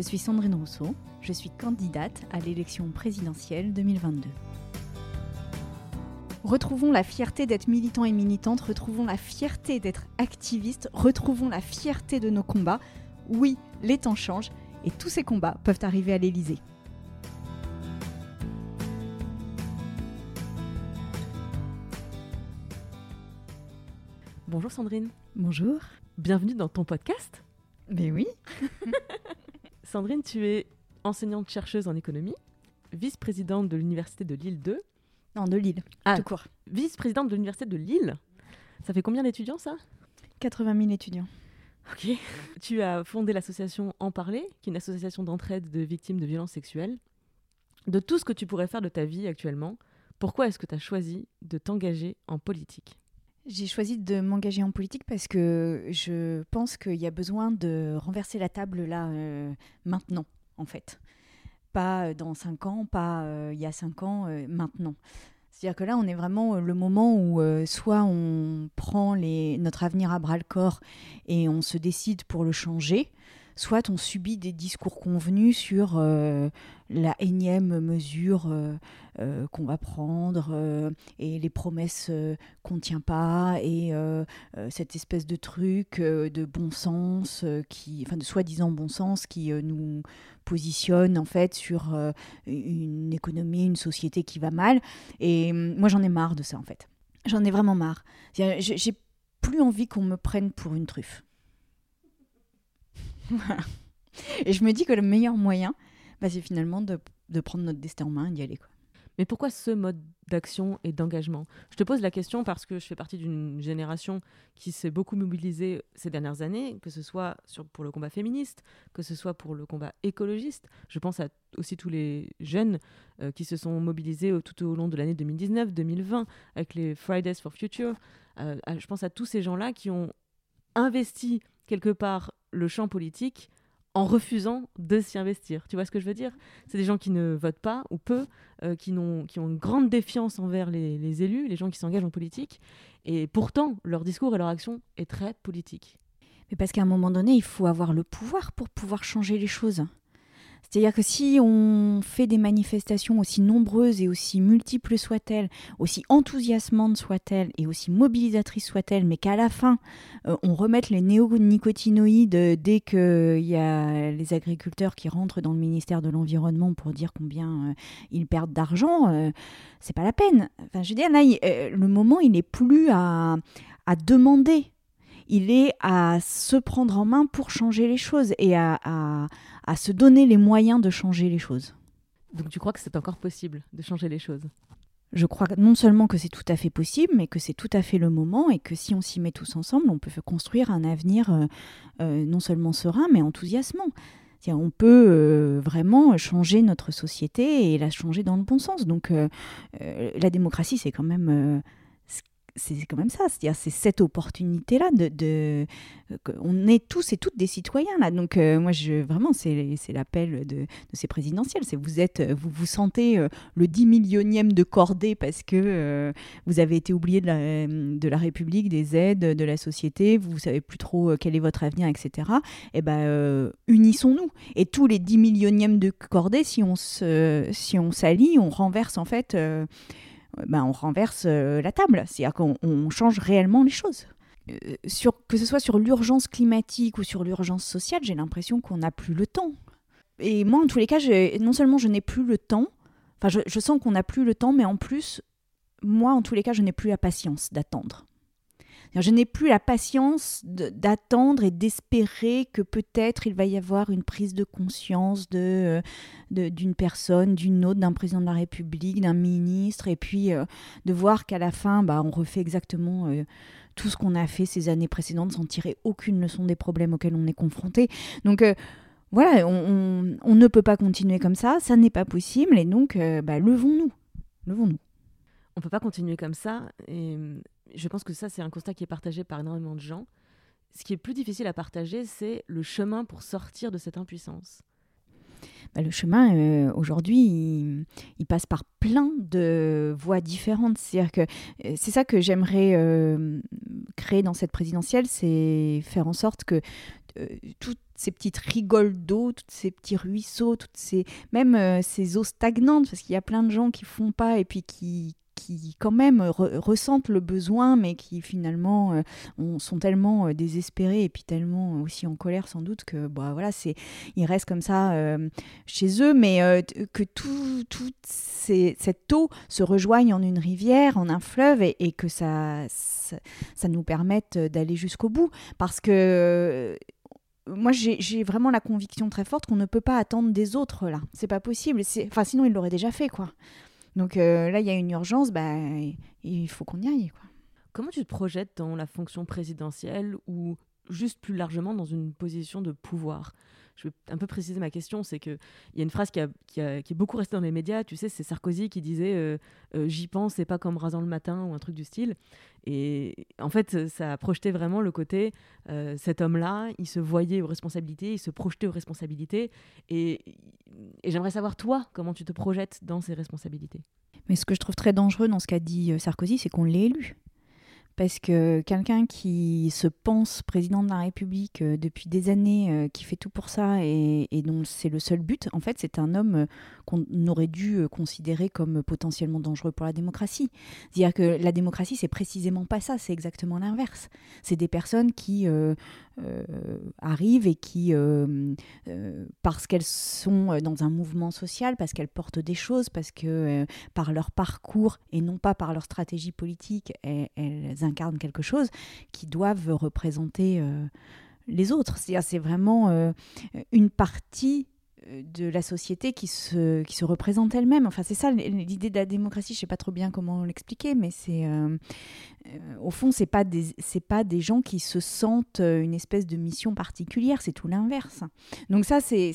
Je suis Sandrine Rousseau, je suis candidate à l'élection présidentielle 2022. Retrouvons la fierté d'être militant et militante, retrouvons la fierté d'être activiste, retrouvons la fierté de nos combats. Oui, les temps changent et tous ces combats peuvent arriver à l'Élysée. Bonjour Sandrine. Bonjour. Bienvenue dans ton podcast. Mais oui. Sandrine, tu es enseignante chercheuse en économie, vice-présidente de l'université de Lille 2. Non, de Lille, Ah. tout court. Vice-présidente de l'université de Lille. Ça fait combien d'étudiants ça? 80 000 étudiants. Ok. Tu as fondé l'association En Parler, qui est une association d'entraide de victimes de violences sexuelles. De tout ce que tu pourrais faire de ta vie actuellement, pourquoi est-ce que tu as choisi de t'engager en politique? J'ai choisi de m'engager en politique parce que je pense qu'il y a besoin de renverser la table là, euh, maintenant, en fait. Pas euh, dans cinq ans, pas euh, il y a cinq ans, maintenant. C'est-à-dire que là, on est vraiment le moment où soit on prend notre avenir à bras le corps et on se décide pour le changer, soit on subit des discours convenus sur euh, la énième mesure euh, euh, qu'on va prendre et les promesses qu'on ne tient pas et cette espèce de truc de bon sens qui enfin de soi-disant bon sens qui nous positionne en fait sur une économie une société qui va mal. Et hum, moi j'en ai marre de ça en fait. J'en ai vraiment marre. J'ai plus envie qu'on me prenne pour une truffe Et je me dis que le meilleur moyen bah, c'est finalement de, prendre notre destin en main et d'y aller. Mais pourquoi ce mode d'action et d'engagement? Je te pose la question parce que je fais partie d'une génération qui s'est beaucoup mobilisée ces dernières années, que ce soit pour le combat féministe, que ce soit pour le combat écologiste. Je pense à aussi tous les jeunes euh, qui se sont mobilisés tout au long de l'année 2019-2020 avec les Fridays for Future. Euh, à- je pense à tous ces gens-là qui ont investi quelque part le champ politique en refusant de s'y investir. Tu vois ce que je veux dire? C'est des gens qui ne votent pas ou peu, euh, qui, n'ont- qui ont une grande défiance envers les élus, les gens qui s'engagent en politique, et pourtant leur discours et leur action est très politique. Mais parce qu'à un moment donné, il faut avoir le pouvoir pour pouvoir changer les choses. C'est-à-dire que si on fait des manifestations aussi nombreuses et aussi multiples soient-elles, aussi enthousiasmantes soient-elles et aussi mobilisatrices soient-elles, mais qu'à la fin, euh, on remette les néonicotinoïdes euh, dès qu'il y a les agriculteurs qui rentrent dans le ministère de l'Environnement pour dire combien euh, ils perdent d'argent, euh, c'est pas la peine. Enfin, je veux là, euh, le moment, il n'est plus à demander il est à se prendre en main pour changer les choses et à, à- à se donner les moyens de changer les choses. Donc tu crois que c'est encore possible de changer les choses? Je crois non seulement que c'est tout à fait possible, mais que c'est tout à fait le moment et que si on s'y met tous ensemble, on peut construire un avenir euh, euh, non seulement serein, mais enthousiasmant. On peut euh, vraiment changer notre société et la changer dans le bon sens. Donc la démocratie, c'est quand même... euh, c'est quand même ça, c'est-à-dire c'est cette opportunité-là que- on est tous et toutes des citoyens là, donc euh, moi vraiment c'est l'appel de, ces présidentielles, c'est vous êtes vous vous sentez euh, le 10 millionième de cordée parce que euh, vous avez été oublié de la, République, des aides, de la société, vous savez plus trop euh, quel est votre avenir, etc. Et ben euh, unissons-nous et tous les 10 millionièmes de cordée, si on si on s'allie, on renverse en fait. Euh, ben, on renverse euh, la table, c'est-à-dire qu'on on change réellement les choses. Euh, sur, que ce soit sur l'urgence climatique ou sur l'urgence sociale, j'ai l'impression qu'on n'a plus le temps. Et moi, en tous les cas, non seulement je n'ai plus le temps, enfin, je sens qu'on n'a plus le temps, mais en plus, moi, en tous les cas, je n'ai plus la patience d'attendre. Je n'ai plus la patience d'attendre et d'espérer que peut-être il va y avoir une prise de conscience de, euh, d'une personne, d'une autre, d'un président de la République, d'un ministre, et puis euh, de voir qu'à la fin, bah, on refait exactement euh, tout ce qu'on a fait ces années précédentes sans tirer aucune leçon des problèmes auxquels on est confronté. Donc voilà, on, ne peut pas continuer comme ça, ça n'est pas possible, et donc bah, levons-nous. Levons-nous. On peut pas continuer comme ça, je pense que ça c'est un constat qui est partagé par énormément de gens. Ce qui est plus difficile à partager, c'est le chemin pour sortir de cette impuissance. Bah, le chemin, euh, aujourd'hui, il, passe par plein de voies différentes. C'est-à-dire que euh, c'est ça que j'aimerais euh, créer dans cette présidentielle, c'est faire en sorte que toutes ces petites rigoles d'eau, tous ces petits ruisseaux, toutes ces, même ces eaux stagnantes, parce qu'il y a plein de gens qui font pas et puis qui, qui quand même ressentent le besoin, mais qui finalement euh, sont tellement euh, désespérés et puis tellement aussi en colère sans doute que bah, voilà, c'est, ils restent comme ça euh, chez eux, mais que tout, tout cette eau se rejoigne en une rivière, en un fleuve, et, que ça, ça, ça, nous permette d'aller jusqu'au bout. Parce que moi, j'ai vraiment la conviction très forte qu'on ne peut pas attendre des autres là. C'est pas possible. Enfin, sinon, ils l'auraient déjà fait, quoi. Donc euh, là, il y a une urgence, bah, il faut qu'on y aille. Quoi. Comment tu te projettes dans la fonction présidentielle ou juste plus largement dans une position de pouvoir? Je vais un peu préciser ma question, c'est qu'il y a une phrase qui, est beaucoup restée dans les médias, tu sais, c'est Sarkozy qui disait euh, euh, J'y pense, c'est pas comme rasant le matin ou un truc du style. Et en fait, ça a projeté vraiment le côté euh, cet homme-là, il se voyait aux responsabilités, il se projetait aux responsabilités. Et, et j'aimerais savoir, toi, comment tu te projettes dans ces responsabilités? Mais ce que je trouve très dangereux dans ce qu'a dit Sarkozy, c'est qu'on l'ait élu parce que quelqu'un qui se pense président de la République euh, depuis des années, euh, qui fait tout pour ça et, dont c'est le seul but, en fait, c'est un homme euh, qu'on aurait dû considérer comme potentiellement dangereux pour la démocratie. C'est-à-dire que la démocratie, c'est précisément pas ça, c'est exactement l'inverse. C'est des personnes qui arrivent et qui, parce qu'elles sont dans un mouvement social, parce qu'elles portent des choses, parce que par leur parcours et non pas par leur stratégie politique, elles, elles incarnent quelque chose, qui doivent représenter euh, les autres. C'est vraiment euh, une partie euh, de la société qui se, qui se représente elle-même. Enfin, c'est ça l'idée de la démocratie. Je sais pas trop bien comment l'expliquer, mais c'est au fond, c'est pas pas des gens qui se sentent une espèce de mission particulière. C'est tout l'inverse. Donc ça, c'est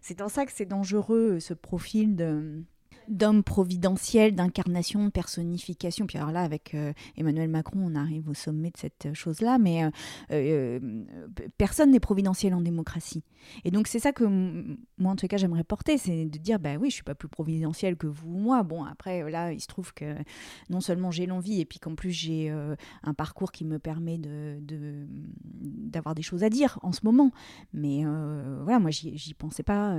c'est en ça que c'est dangereux ce profil de d'homme providentiel, d'incarnation, de personnification. Puis alors là, avec euh, Emmanuel Macron, on arrive au sommet de cette chose-là, mais euh, euh, personne n'est providentiel en démocratie. Et donc c'est ça que moi, en tout cas, j'aimerais porter, c'est de dire, bah oui, je suis pas plus providentiel que vous ou moi. Bon, après, là, il se trouve que non seulement j'ai l'envie, et puis qu'en plus j'ai un parcours qui me permet d'avoir des choses à dire en ce moment. Mais voilà, moi, j'y pensais pas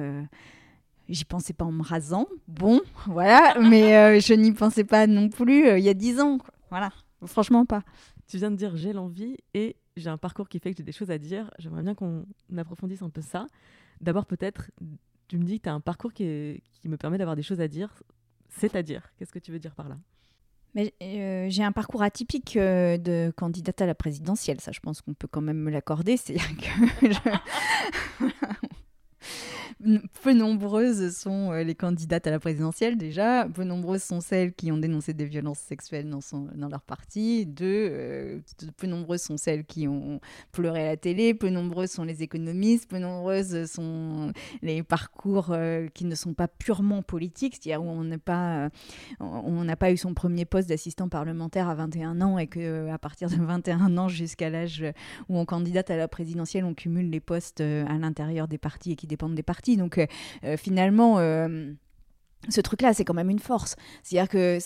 J'y pensais pas en me rasant, bon, voilà, mais euh, je n'y pensais pas non plus euh, il y a dix ans, voilà, franchement pas. Tu viens de dire j'ai l'envie et j'ai un parcours qui fait que j'ai des choses à dire. J'aimerais bien qu'on approfondisse un peu ça. D'abord, peut-être, tu me dis que tu as un parcours qui, qui me permet d'avoir des choses à dire, c'est-à-dire, qu'est-ce que tu veux dire par là? Mais euh, j'ai un parcours atypique de candidate à la présidentielle, ça je pense qu'on peut quand même me l'accorder. C'est-à-dire que je... peu nombreuses sont euh, les candidates à la présidentielle déjà, peu nombreuses sont celles qui ont dénoncé des violences sexuelles dans, son, dans leur parti, deux, euh, peu nombreuses sont celles qui ont pleuré à la télé, peu nombreuses sont les économistes, peu nombreuses sont les parcours euh, qui ne sont pas purement politiques, c'est-à-dire où on n'a pas, on n'a pas eu son premier poste d'assistant parlementaire à 21 ans et que à partir de 21 ans jusqu'à l'âge où on candidate à la présidentielle, on cumule les postes à l'intérieur des partis et qui dépendent des partis. Donc euh, euh, finalement euh, ce truc-là, c'est quand même une force. C'est-à-dire que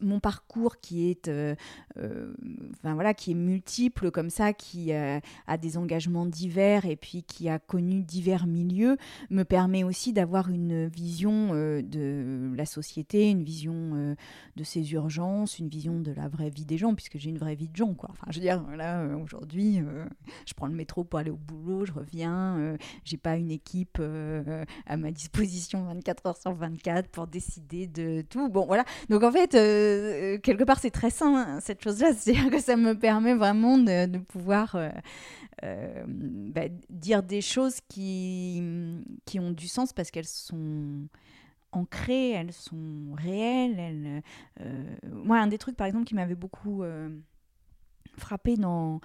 mon parcours qui est, euh, euh, enfin, voilà, qui est multiple comme ça, qui euh, a des engagements divers et puis qui a connu divers milieux, me permet aussi d'avoir une vision de la société, une vision de ses urgences, une vision de la vraie vie des gens, puisque j'ai une vraie vie de gens. Quoi. Enfin, je veux dire, là, aujourd'hui, je prends le métro pour aller au boulot, je reviens, j'ai pas une équipe à ma disposition 24 heures sur 24 décider de tout. Bon, voilà. Donc en fait, euh, quelque part, c'est très sain, hein, cette chose-là. C'est-à-dire que ça me permet vraiment de, pouvoir euh, euh, bah, dire des choses qui, qui ont du sens parce qu'elles sont ancrées, elles sont réelles. Elles, moi, un des trucs, par exemple, qui m'avait beaucoup frappé dans,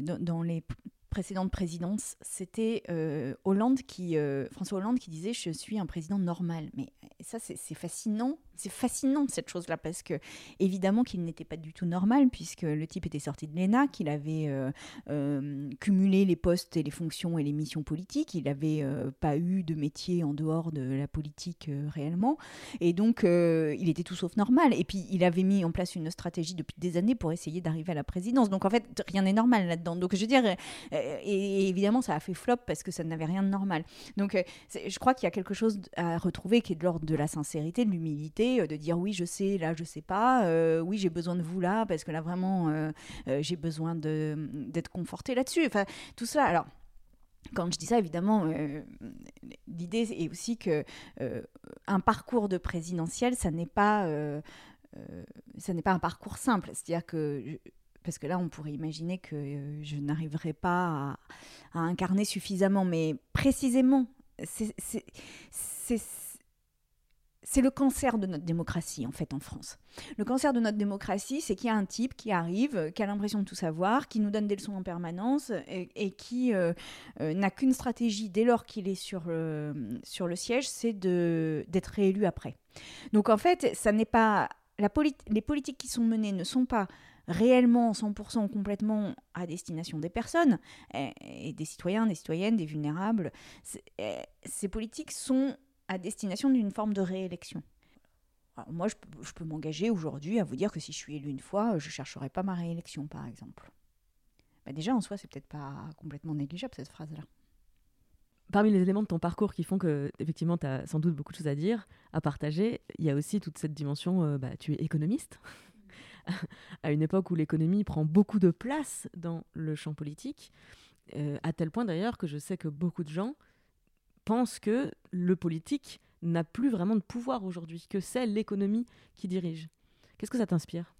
dans les précédente présidence, c'était euh, Hollande qui, euh, François Hollande qui disait je suis un président normal. Mais ça c'est fascinant. C'est fascinant cette chose-là parce que évidemment qu'il n'était pas du tout normal puisque le type était sorti de l'ENA, qu'il avait euh, euh, cumulé les postes et les fonctions et les missions politiques, il n'avait euh, pas eu de métier en dehors de la politique réellement. Et donc il était tout sauf normal. Et puis il avait mis en place une stratégie depuis des années pour essayer d'arriver à la présidence. Donc en fait rien n'est normal là-dedans. Donc je veux dire et, évidemment, ça a fait flop parce que ça n'avait rien de normal. Donc, je crois qu'il y a quelque chose à retrouver qui est de l'ordre de la sincérité, de l'humilité, de dire oui, je sais, là, je sais pas, oui, j'ai besoin de vous là, parce que là, vraiment, j'ai besoin d'être conforté là-dessus. Enfin, tout ça. Alors, quand je dis ça, évidemment, euh, l'idée est aussi que euh, un parcours de présidentiel, ça n'est pas, euh, ça n'est pas un parcours simple. C'est-à-dire que parce que là, on pourrait imaginer que je n'arriverai pas à, incarner suffisamment, mais précisément, c'est le cancer de notre démocratie, en fait, en France. Le cancer de notre démocratie, c'est qu'il y a un type qui arrive, qui a l'impression de tout savoir, qui nous donne des leçons en permanence et, qui euh, euh, n'a qu'une stratégie dès lors qu'il est sur, sur le siège, c'est d'être réélu après. Donc, en fait, ça n'est pas. Les politiques qui sont menées ne sont pas réellement 100% complètement à destination des personnes, et, des citoyens, des citoyennes, des vulnérables. Ces politiques sont à destination d'une forme de réélection. moi, je, peux m'engager aujourd'hui à vous dire que si je suis élu une fois, je ne chercherai pas ma réélection, par exemple. Bah, déjà, en soi, c'est peut-être pas complètement négligeable, cette phrase-là. Parmi les éléments de ton parcours qui font que, effectivement, tu as sans doute beaucoup de choses à dire, à partager, il y a aussi toute cette dimension, euh, bah, tu es économiste, à une époque où l'économie prend beaucoup de place dans le champ politique, euh, à tel point d'ailleurs que je sais que beaucoup de gens pense que le politique n'a plus vraiment de pouvoir aujourd'hui, que c'est l'économie qui dirige. Qu'est-ce que ça t'inspire?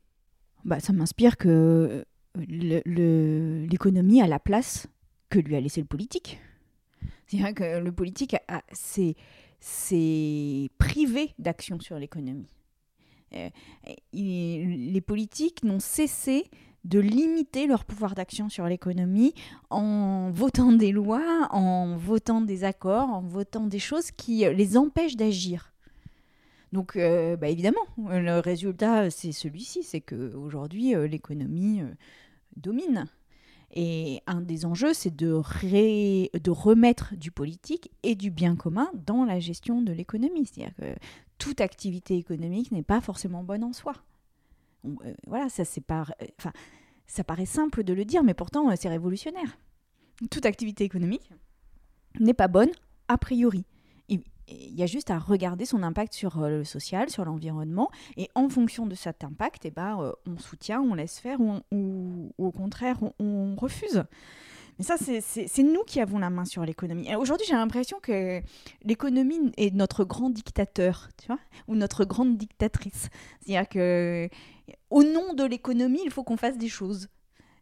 Bah, Ça m'inspire que euh, l'économie a la place que lui a laissé le politique. C'est-à-dire que le politique s'est privé d'action sur l'économie. Euh, les politiques n'ont cessé de limiter leur pouvoir d'action sur l'économie en votant des lois, en votant des accords, en votant des choses qui les empêchent d'agir. Donc, euh, bah, évidemment, le résultat, c'est celui-ci, c'est qu'aujourd'hui, euh, l'économie domine. Et un des enjeux, c'est de, remettre du politique et du bien commun dans la gestion de l'économie. C'est-à-dire que toute activité économique n'est pas forcément bonne en soi. voilà, ça c'est pas. Enfin, ça paraît simple de le dire, mais pourtant euh, c'est révolutionnaire. Toute activité économique n'est pas bonne a priori. Il y a juste à regarder son impact sur euh, le social, sur l'environnement, et en fonction de cet impact, eh ben, euh, on soutient, on laisse faire, ou, au contraire, on, refuse. Mais ça, c'est nous qui avons la main sur l'économie. Aujourd'hui, j'ai l'impression que l'économie est notre grand dictateur, tu vois, ou notre grande dictatrice. C'est-à-dire que au nom de l'économie, il faut qu'on fasse des choses.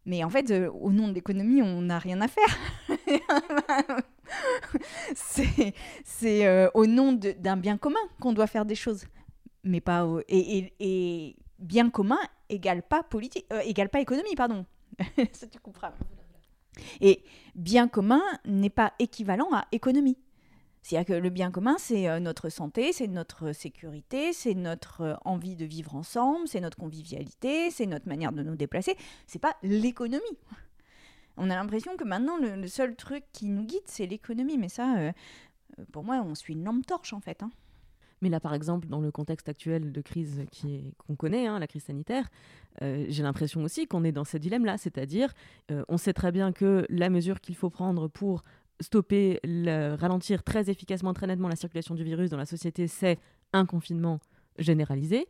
Mais en fait, euh, au nom de l'économie, on n'a rien à faire. c'est euh, au nom d'un bien commun qu'on doit faire des choses. Mais pas. et, bien commun égale pas politique, euh, pas économie, pardon. Ça, tu comprends. Et bien commun n'est pas équivalent à économie. C'est-à-dire que le bien commun, c'est euh, notre santé, c'est notre sécurité, c'est notre euh, envie de vivre ensemble, c'est notre convivialité, c'est notre manière de nous déplacer. C'est pas l'économie. On a l'impression que maintenant, le, seul truc qui nous guide, c'est l'économie. Mais ça, euh, pour moi, on suit une lampe torche, en fait. Hein. Mais là, par exemple, dans le contexte actuel de crise qu'on connaît, hein, la crise sanitaire, j'ai l'impression aussi qu'on est dans ce dilemme-là. C'est-à-dire, on sait très bien que la mesure qu'il faut prendre pour stopper, ralentir très efficacement, très nettement la circulation du virus dans la société, c'est un confinement généralisé.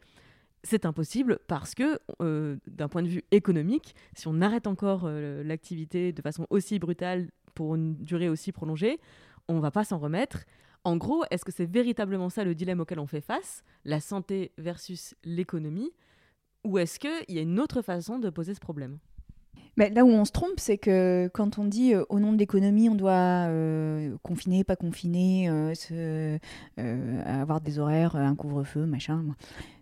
C'est impossible parce que, euh, d'un point de vue économique, si on arrête encore euh, l'activité de façon aussi brutale pour une durée aussi prolongée, on ne va pas s'en remettre. En gros, est-ce que c'est véritablement ça le dilemme auquel on fait face, la santé versus l'économie, ou est-ce qu'il y a une autre façon de poser ce problème? Là où on se trompe, c'est que quand on dit euh, au nom de l'économie, on doit euh, confiner, pas confiner, euh, avoir des horaires, un couvre-feu, machin.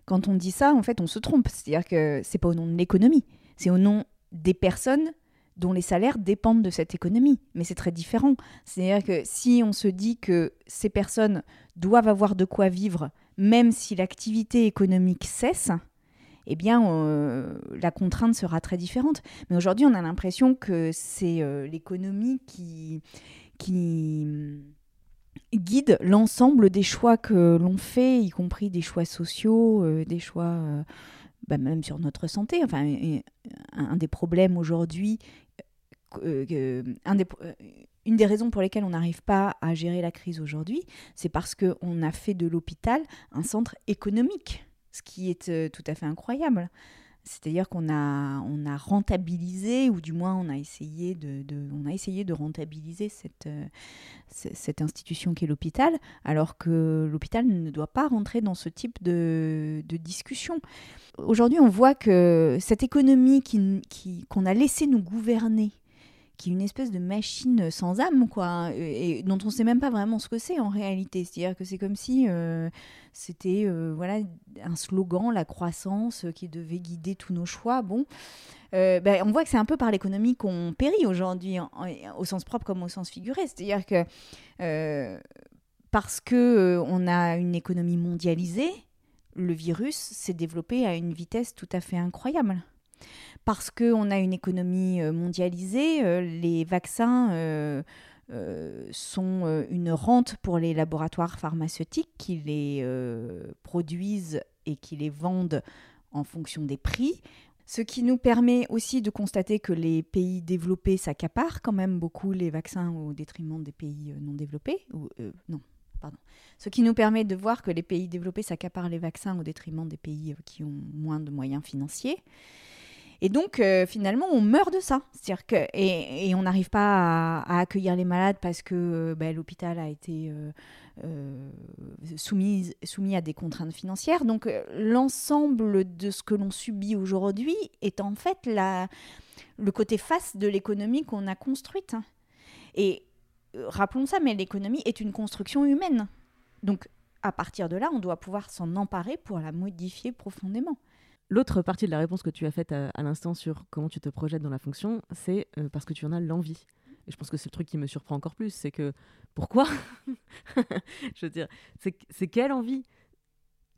Quand on dit ça, en fait, on se trompe. C'est-à-dire que c'est pas au nom de l'économie, c'est au nom des personnes dont les salaires dépendent de cette économie. Mais c'est très différent. C'est-à-dire que si on se dit que ces personnes doivent avoir de quoi vivre, même si l'activité économique cesse, eh bien, euh, la contrainte sera très différente. Mais aujourd'hui, on a l'impression que c'est euh, l'économie qui, mm, guide l'ensemble des choix que l'on fait, y compris des choix sociaux, euh, des choix bah, même sur notre santé. Enfin, un des problèmes aujourd'hui une des raisons pour lesquelles on n'arrive pas à gérer la crise aujourd'hui, c'est parce qu'on a fait de l'hôpital un centre économique, ce qui est tout à fait incroyable. C'est-à-dire qu'on a, rentabilisé, ou du moins on a essayé de, on a essayé de rentabiliser cette, euh, institution qu'est l'hôpital, alors que l'hôpital ne doit pas rentrer dans ce type de, discussion. Aujourd'hui, on voit que cette économie qu'on qui, a laissé nous gouverner, qui est une espèce de machine sans âme, quoi, et, dont on ne sait même pas vraiment ce que c'est en réalité. C'est-à-dire que c'est comme si euh, c'était euh, voilà un slogan, la croissance, euh, qui devait guider tous nos choix. Bon, ben, on voit que c'est un peu par l'économie qu'on périt aujourd'hui, au sens propre comme au sens figuré. C'est-à-dire que parce que on a une économie mondialisée, le virus s'est développé à une vitesse tout à fait incroyable parce qu'on a une économie euh, mondialisée, euh, les vaccins euh, sont une rente pour les laboratoires pharmaceutiques qui les produisent et qui les vendent en fonction des prix. Ce qui nous permet aussi de constater que les pays développés s'accaparent quand même beaucoup les vaccins au détriment des pays non développés. Non, pardon. Ce qui nous permet de voir que les pays développés s'accaparent les vaccins au détriment des pays qui ont moins de moyens financiers. Et donc, euh, finalement, on meurt de ça. C'est-à-dire que, et, on n'arrive pas à, accueillir les malades parce que euh, ben, l'hôpital a été euh, soumis, soumis à des contraintes financières. Donc, l'ensemble de ce que l'on subit aujourd'hui est en fait la, le côté face de l'économie qu'on a construite. Et rappelons ça, mais l'économie est une construction humaine. Donc, à partir de là, on doit pouvoir s'en emparer pour la modifier profondément. L'autre partie de la réponse que tu as faite à, l'instant sur comment tu te projettes dans la fonction, c'est euh, parce que tu en as l'envie. Et je pense que c'est le truc qui me surprend encore plus, c'est que pourquoi Je veux dire, c'est quelle envie?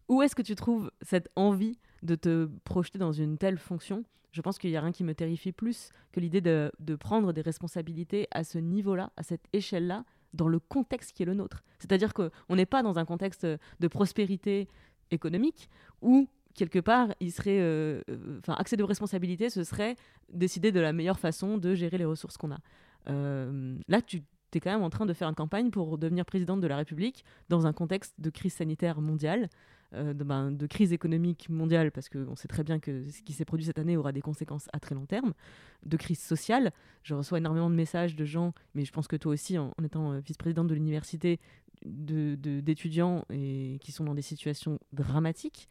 Où est-ce que tu trouves cette envie de te projeter dans une telle fonction? Je pense qu'il n'y a rien qui me terrifie plus que l'idée de, de prendre des responsabilités à ce niveau-là, à cette échelle-là, dans le contexte qui est le nôtre. C'est-à-dire qu'on n'est pas dans un contexte de prospérité économique où quelque part, il serait, euh, euh, enfin, accès de responsabilité, ce serait décider de la meilleure façon de gérer les ressources qu'on a. Euh, là, tu es quand même en train de faire une campagne pour devenir présidente de la République dans un contexte de crise sanitaire mondiale, ben, de, crise économique mondiale, parce qu'on sait très bien que ce qui s'est produit cette année aura des conséquences à très long terme, de crise sociale. Je reçois énormément de messages de gens, mais je pense que toi aussi, en, étant vice-présidente de l'université, d'étudiants et qui sont dans des situations dramatiques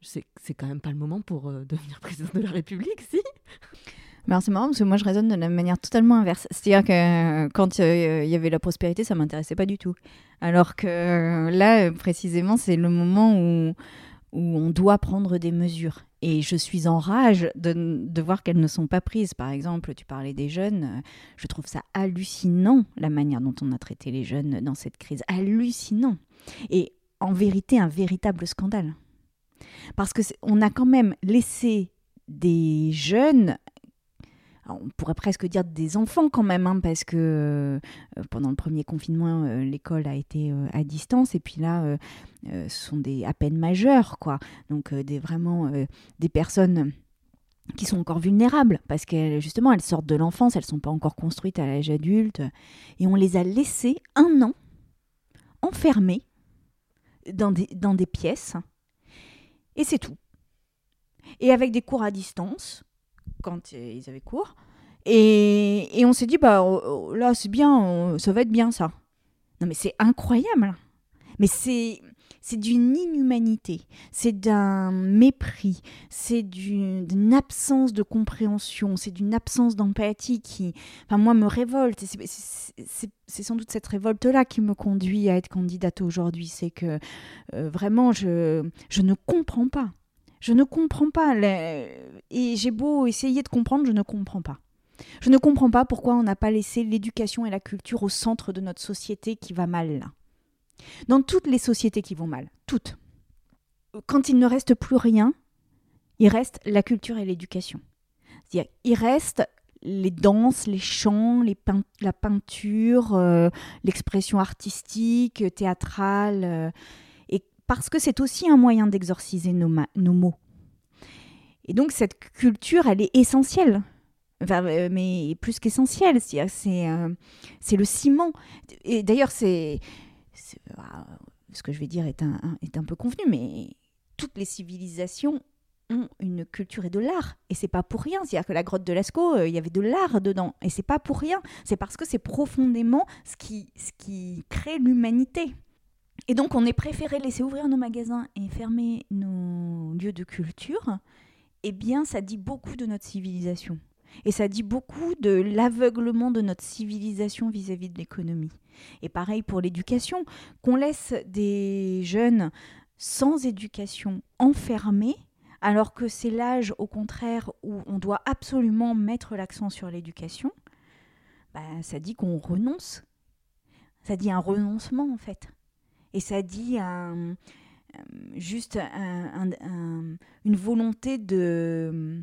c'est quand même pas le moment pour euh, devenir président de la République, si ben, c'est marrant parce que moi je raisonne de la manière totalement inverse. C'est-à-dire que euh, quand euh, il y avait la prospérité, ça m'intéressait pas du tout. Alors que là, précisément, c'est le moment où, où on doit prendre des mesures. Et je suis en rage de, de voir qu'elles ne sont pas prises. Par exemple, tu parlais des jeunes. Je trouve ça hallucinant la manière dont on a traité les jeunes dans cette crise. Hallucinant. Et en vérité, un véritable scandale. Parce qu'on a quand même laissé des jeunes on pourrait presque dire des enfants quand même, hein, parce que euh, pendant le premier confinement, euh, l'école a été euh, à distance, et puis là, ce sont des à peine majeurs, quoi. Donc des vraiment des personnes qui sont encore vulnérables, parce que justement, elles sortent de l'enfance, elles ne sont pas encore construites à l'âge adulte, et on les a laissées un an enfermées dans des, dans des pièces et c'est tout. Et avec des cours à distance, quand ils avaient cours. Et, on s'est dit, bah oh, oh, là, c'est bien, ça va être bien ça. Non, mais c'est incroyable. Mais c'est c'est d'une inhumanité, c'est d'un mépris, c'est d'une absence de compréhension, c'est d'une absence d'empathie qui, enfin, moi, me révolte. C'est sans doute cette révolte-là qui me conduit à être candidate aujourd'hui. C'est que euh, vraiment, je, je ne comprends pas. Je ne comprends pas. Et j'ai beau essayer de comprendre, je ne comprends pas. Je ne comprends pas pourquoi on n'a pas laissé l'éducation et la culture au centre de notre société qui va mal là. Dans toutes les sociétés qui vont mal, toutes, quand il ne reste plus rien, il reste la culture et l'éducation. C'est-à-dire, il reste les danses, les chants, la peinture, euh, l'expression artistique, théâtrale, euh, et parce que c'est aussi un moyen d'exorciser nos, mots. Et donc cette culture, elle est essentielle Enfin, mais plus qu'essentiel, c'est c'est le ciment. Et d'ailleurs, c'est ce que je vais dire est un, est un peu convenu, mais toutes les civilisations ont une culture et de l'art. Et c'est pas pour rien. C'est-à-dire que la grotte de Lascaux, euh, il y avait de l'art dedans. Et c'est pas pour rien. C'est parce que c'est profondément ce qui, ce qui crée l'humanité. Et donc, on est préféré laisser ouvrir nos magasins et fermer nos lieux de culture. Eh bien, ça dit beaucoup de notre civilisation. Et ça dit beaucoup de l'aveuglement de notre civilisation vis-à-vis -vis de l'économie. Et pareil pour l'éducation, qu'on laisse des jeunes sans éducation enfermés alors que c'est l'âge au contraire où on doit absolument mettre l'accent sur l'éducation, bah, ça dit qu'on renonce. Ça dit un renoncement en fait. Et ça dit euh, juste une volonté de,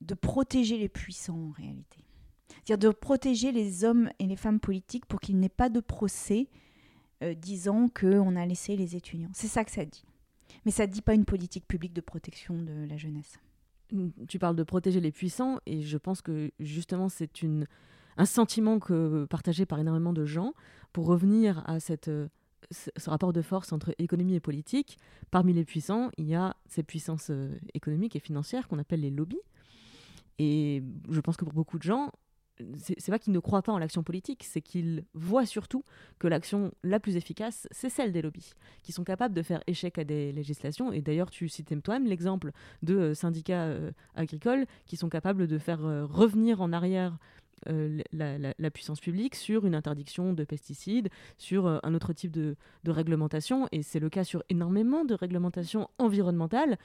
de protéger les puissants en réalité. C'est-à-dire de protéger les hommes et les femmes politiques pour qu'il n'ait pas de procès euh, disant qu'on a laissé les étudiants. C'est ça que ça dit. Mais ça ne dit pas une politique publique de protection de la jeunesse. Tu parles de protéger les puissants et je pense que justement c'est un sentiment que, partagé par énormément de gens. Pour revenir à cette, ce rapport de force entre économie et politique, parmi les puissants, il y a ces puissances euh, économiques et financières qu'on appelle les lobbies. Et je pense que pour beaucoup de gens, c'est pas qu'ils ne croient pas en l'action politique, c'est qu'ils voient surtout que l'action la plus efficace, c'est celle des lobbies, qui sont capables de faire échec à des législations. Et d'ailleurs, tu citais toi-même l'exemple de euh, syndicats euh, agricoles qui sont capables de faire euh, revenir en arrière euh, la, puissance publique sur une interdiction de pesticides, sur euh, un autre type de, réglementation. Et c'est le cas sur énormément de réglementations environnementales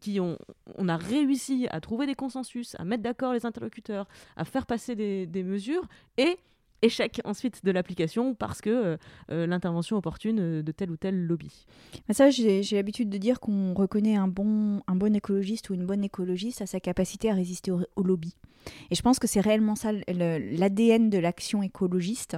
qui ont, on a réussi à trouver des consensus, à mettre d'accord les interlocuteurs, à faire passer des, mesures et échec ensuite de l'application parce que euh, euh, l'intervention opportune de tel ou tel lobby. Ça, j'ai l'habitude de dire qu'on reconnaît un bon, un bon écologiste ou une bonne écologiste à sa capacité à résister au, lobby. Et je pense que c'est réellement ça l'ADN de l'action écologiste,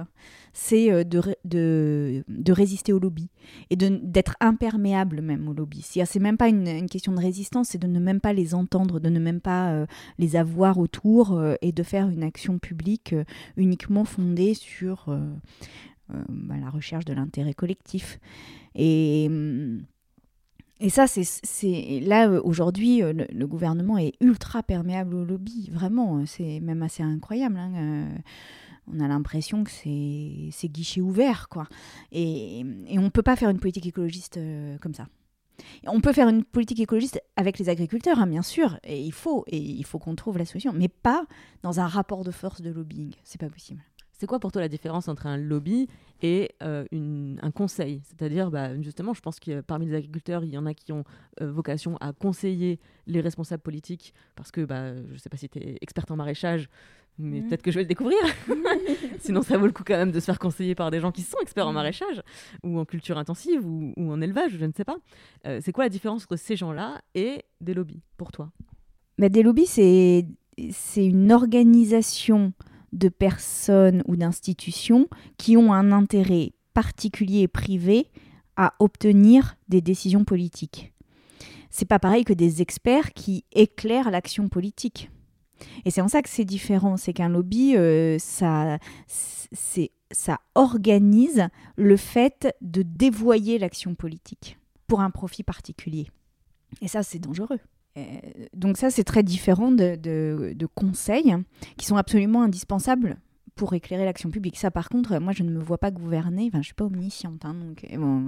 c'est euh, de, de, résister au lobby et d'être imperméable même au lobby. C'est même pas une, question de résistance, c'est de ne même pas les entendre, de ne même pas les avoir autour et de faire une action publique uniquement fondée sur euh, euh, bah, la recherche de l'intérêt collectif. Et, mm, et ça, c'est là, euh, aujourd'hui, le, gouvernement est ultra perméable au lobby. Vraiment, c'est même assez incroyable. Hein, on a l'impression que c'est guichet ouvert, quoi. Et, et on ne peut pas faire une politique écologiste comme ça. On peut faire une politique écologiste avec les agriculteurs, hein, bien sûr, et il faut, et il faut qu'on trouve la solution, mais pas dans un rapport de force de lobbying. C'est pas possible. C'est quoi pour toi la différence entre un lobby et euh, un conseil? C'est-à-dire, bah, justement, je pense que parmi les agriculteurs, il y en a qui ont euh, vocation à conseiller les responsables politiques, parce que bah, je ne sais pas si tu es experte en maraîchage, mais mmh. peut-être que je vais le découvrir. Sinon, ça vaut le coup quand même de se faire conseiller par des gens qui sont experts en mmh. maraîchage, ou en culture intensive, ou, en élevage, je ne sais pas. Euh, c'est quoi la différence entre ces gens-là et des lobbies, pour toi? Bah, Des lobbies, c'est une organisation de personnes ou d'institutions qui ont un intérêt particulier et privé à obtenir des décisions politiques. C'est pas pareil que des experts qui éclairent l'action politique. Et c'est en ça que c'est différent, c'est qu'un lobby, euh, ça, ça organise le fait de dévoyer l'action politique pour un profit particulier. Et ça, c'est dangereux. Euh, donc ça, c'est très différent de, conseils qui sont absolument indispensables pour éclairer l'action publique. Ça, par contre, moi, je ne me vois pas gouverner. Enfin, je suis pas omnisciente, hein, donc bon,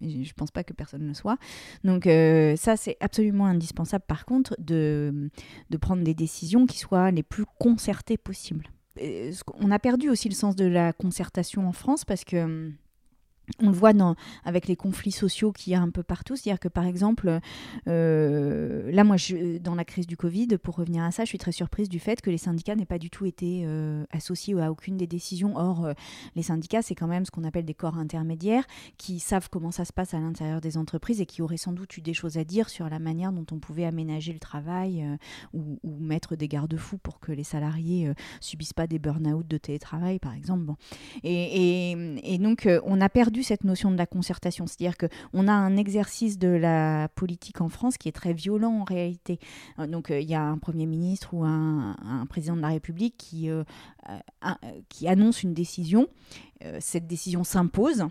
je pense pas que personne ne le soit. Donc euh, ça, c'est absolument indispensable, par contre, de, de prendre des décisions qui soient les plus concertées possibles. on a perdu aussi le sens de la concertation en France parce que on le voit dans, avec les conflits sociaux qu'il y a un peu partout. C'est-à-dire que, par exemple, euh, là, moi, dans la crise du Covid, pour revenir à ça, je suis très surprise du fait que les syndicats n'aient pas du tout été euh, associés à aucune des décisions. Or, euh, les syndicats, c'est quand même ce qu'on appelle des corps intermédiaires qui savent comment ça se passe à l'intérieur des entreprises et qui auraient sans doute eu des choses à dire sur la manière dont on pouvait aménager le travail ou, mettre des garde-fous pour que les salariés subissent pas des burn-out de télétravail, par exemple. Bon. Et donc, on a perdu cette notion de la concertation. C'est-à-dire qu'on a un exercice de la politique en France qui est très violent en réalité. Euh, donc il y a un Premier ministre ou un, président de la République qui, qui annonce une décision. cette décision s'impose.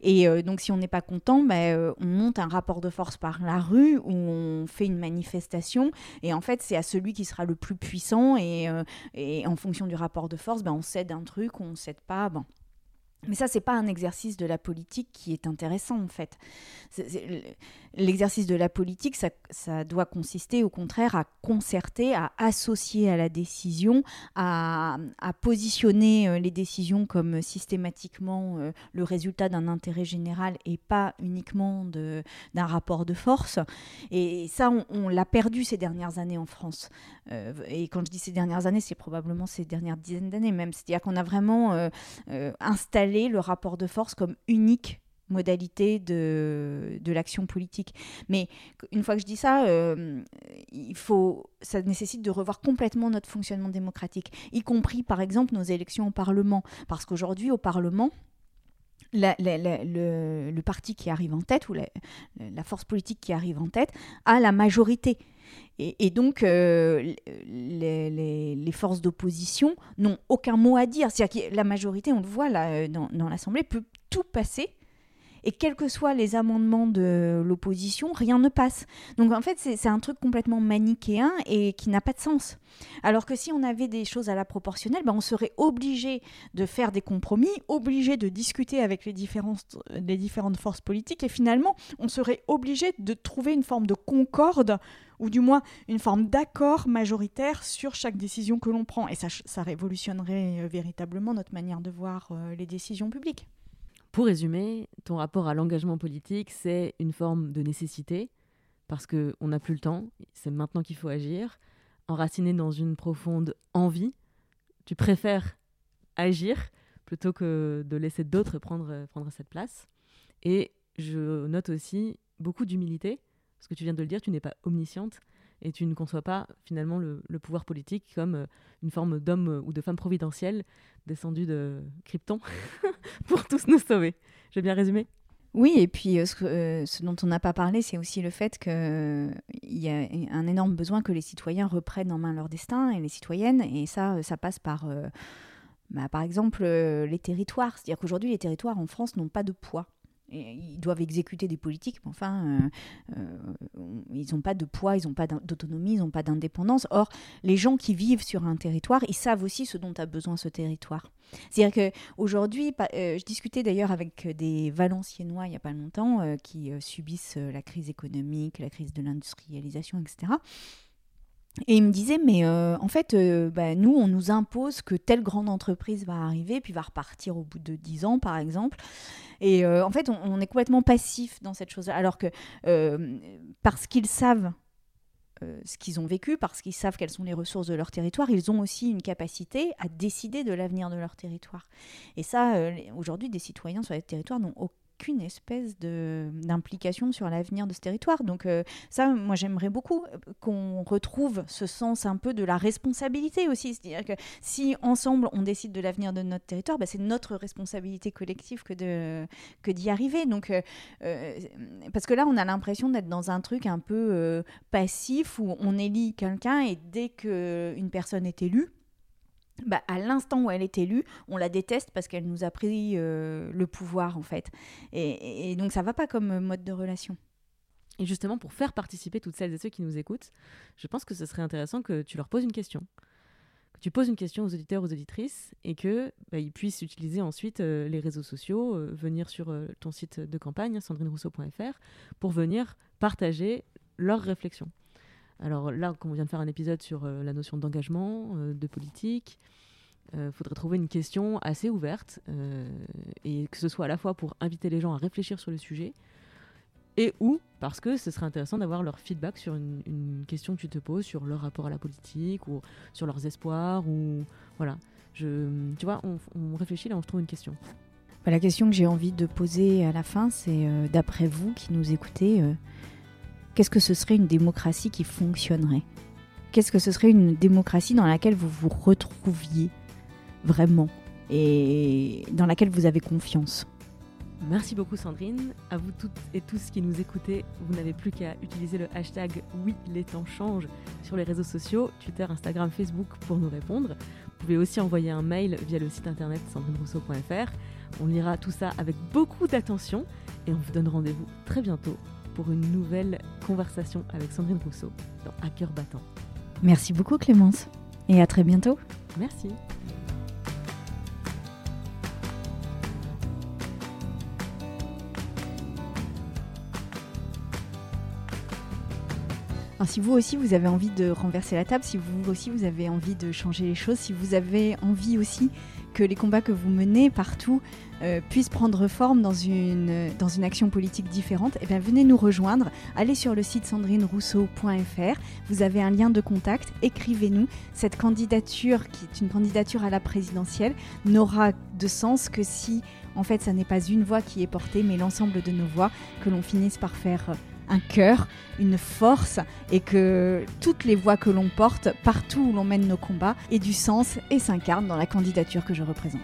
Et donc, si on n'est pas content, ben, on monte un rapport de force par la rue où on fait une manifestation. Et en fait, c'est à celui qui sera le plus puissant. Et, en fonction du rapport de force, ben, on cède un truc, on ne cède pas. Mais ça, c'est pas un exercice de la politique qui est intéressant en fait. L'exercice de la politique, ça, doit consister au contraire à concerter, à associer à la décision, à, positionner euh, les décisions comme systématiquement euh, le résultat d'un intérêt général et pas uniquement d'un rapport de force. Et ça, on, l'a perdu ces dernières années en France. Euh, et quand je dis ces dernières années, c'est probablement ces dernières dizaines d'années même. C'est-à-dire qu'on a vraiment installé le rapport de force comme unique modalité de, de l'action politique. Mais une fois que je dis ça, euh, il faut, ça nécessite de revoir complètement notre fonctionnement démocratique, y compris par exemple nos élections au Parlement. Parce qu'aujourd'hui, au Parlement, le, le, parti qui arrive en tête ou la, force politique qui arrive en tête a la majorité. Et, donc, euh, les, les, forces d'opposition n'ont aucun mot à dire. C'est-à-dire que la majorité, on le voit là, euh, dans l'Assemblée, peut tout passer et quels que soient les amendements de l'opposition, rien ne passe. Donc en fait, c'est un truc complètement manichéen et qui n'a pas de sens. Alors que si on avait des choses à la proportionnelle, ben on serait obligé de faire des compromis, obligé de discuter avec les différentes, forces politiques et finalement, on serait obligé de trouver une forme de concorde ou du moins une forme d'accord majoritaire sur chaque décision que l'on prend. Et ça, ça révolutionnerait euh, véritablement notre manière de voir euh, les décisions publiques. Pour résumer, ton rapport à l'engagement politique, c'est une forme de nécessité, parce qu'on n'a plus le temps, c'est maintenant qu'il faut agir, enraciné dans une profonde envie. Tu préfères agir plutôt que de laisser d'autres prendre, prendre cette place. Et je note aussi beaucoup d'humilité, parce que tu viens de le dire, tu n'es pas omnisciente, et tu ne conçois pas finalement le, pouvoir politique comme euh, une forme d'homme euh, ou de femme providentielle descendu de Krypton pour tous nous sauver. J'ai bien résumé oui, et puis euh, ce, dont on n'a pas parlé, c'est aussi le fait qu'il y a un énorme besoin que les citoyens reprennent en main leur destin et les citoyennes, et ça, ça passe par, bah, par exemple, les territoires. C'est-à-dire qu'aujourd'hui, les territoires en France n'ont pas de poids ils doivent exécuter des politiques, mais enfin, euh, euh, ils n'ont pas de poids, ils n'ont pas d'autonomie, ils n'ont pas d'indépendance. Or, les gens qui vivent sur un territoire, ils savent aussi ce dont a besoin ce territoire. C'est-à-dire qu'aujourd'hui, euh, je discutais d'ailleurs avec des Valenciennois il n'y a pas longtemps qui subissent la crise économique, la crise de l'industrialisation, etc. Et il me disait, mais en fait, bah, nous, on nous impose que telle grande entreprise va arriver, puis va repartir au bout de 10 ans, par exemple. Et euh, en fait, on, est complètement passif dans cette chose-là. Alors que euh, parce qu'ils savent euh, ce qu'ils ont vécu, parce qu'ils savent quelles sont les ressources de leur territoire, ils ont aussi une capacité à décider de l'avenir de leur territoire. Et ça, aujourd'hui, des citoyens sur les territoires n'ont aucun aucune espèce d'implication sur l'avenir de ce territoire. Donc euh, ça, moi j'aimerais beaucoup euh, qu'on retrouve ce sens un peu de la responsabilité aussi. C'est-à-dire que si ensemble on décide de l'avenir de notre territoire, bah, c'est notre responsabilité collective que de que d'y arriver. Donc euh, parce que là on a l'impression d'être dans un truc un peu passif où on élit quelqu'un et dès qu'une personne est élue, bah, à l'instant où elle est élue, on la déteste parce qu'elle nous a pris euh, le pouvoir en fait. Et, donc ça va pas comme mode de relation. Et justement, pour faire participer toutes celles et ceux qui nous écoutent, je pense que ce serait intéressant que tu leur poses une question. Que tu poses une question aux auditeurs, aux auditrices, et que bah, ils puissent utiliser ensuite euh, les réseaux sociaux, euh, venir sur ton site de campagne, sandrinerousseau.fr, pour venir partager leurs réflexions. Alors là, comme on vient de faire un épisode sur euh, la notion d'engagement, euh, de politique, il euh, faudrait trouver une question assez ouverte et que ce soit à la fois pour inviter les gens à réfléchir sur le sujet et ou parce que ce serait intéressant d'avoir leur feedback sur une, question que tu te poses sur leur rapport à la politique ou sur leurs espoirs ou voilà. Tu vois, on, réfléchit et on trouve une question. Bah, la question que j'ai envie de poser à la fin, c'est d'après vous qui nous écoutez, qu'est-ce que ce serait une démocratie qui fonctionnerait? Qu'est-ce que ce serait une démocratie dans laquelle vous vous retrouviez vraiment et dans laquelle vous avez confiance? Merci beaucoup Sandrine. À vous toutes et tous qui nous écoutez, vous n'avez plus qu'à utiliser le hashtag Oui les temps changent sur les réseaux sociaux, Twitter, Instagram, Facebook pour nous répondre. Vous pouvez aussi envoyer un mail via le site internet sandrinerousseau.fr. On lira tout ça avec beaucoup d'attention et on vous donne rendez-vous très bientôt pour une nouvelle conversation avec Sandrine Rousseau dans Hacker Battant. Merci beaucoup Clémence et à très bientôt. Merci. si vous aussi vous avez envie de renverser la table, si vous aussi vous avez envie de changer les choses, si vous avez envie aussi que les combats que vous menez partout euh, puissent prendre forme dans une, action politique différente, eh bien venez nous rejoindre. Allez sur le site sandrinerousseau.fr. Vous avez un lien de contact. Écrivez-nous. Cette candidature, qui est une candidature à la présidentielle, n'aura de sens que si, en fait, ça n'est pas une voix qui est portée, mais l'ensemble de nos voix, que l'on finisse par faire un cœur, une force et que toutes les voix que l'on porte partout où l'on mène nos combats aient du sens et s'incarnent dans la candidature que je représente.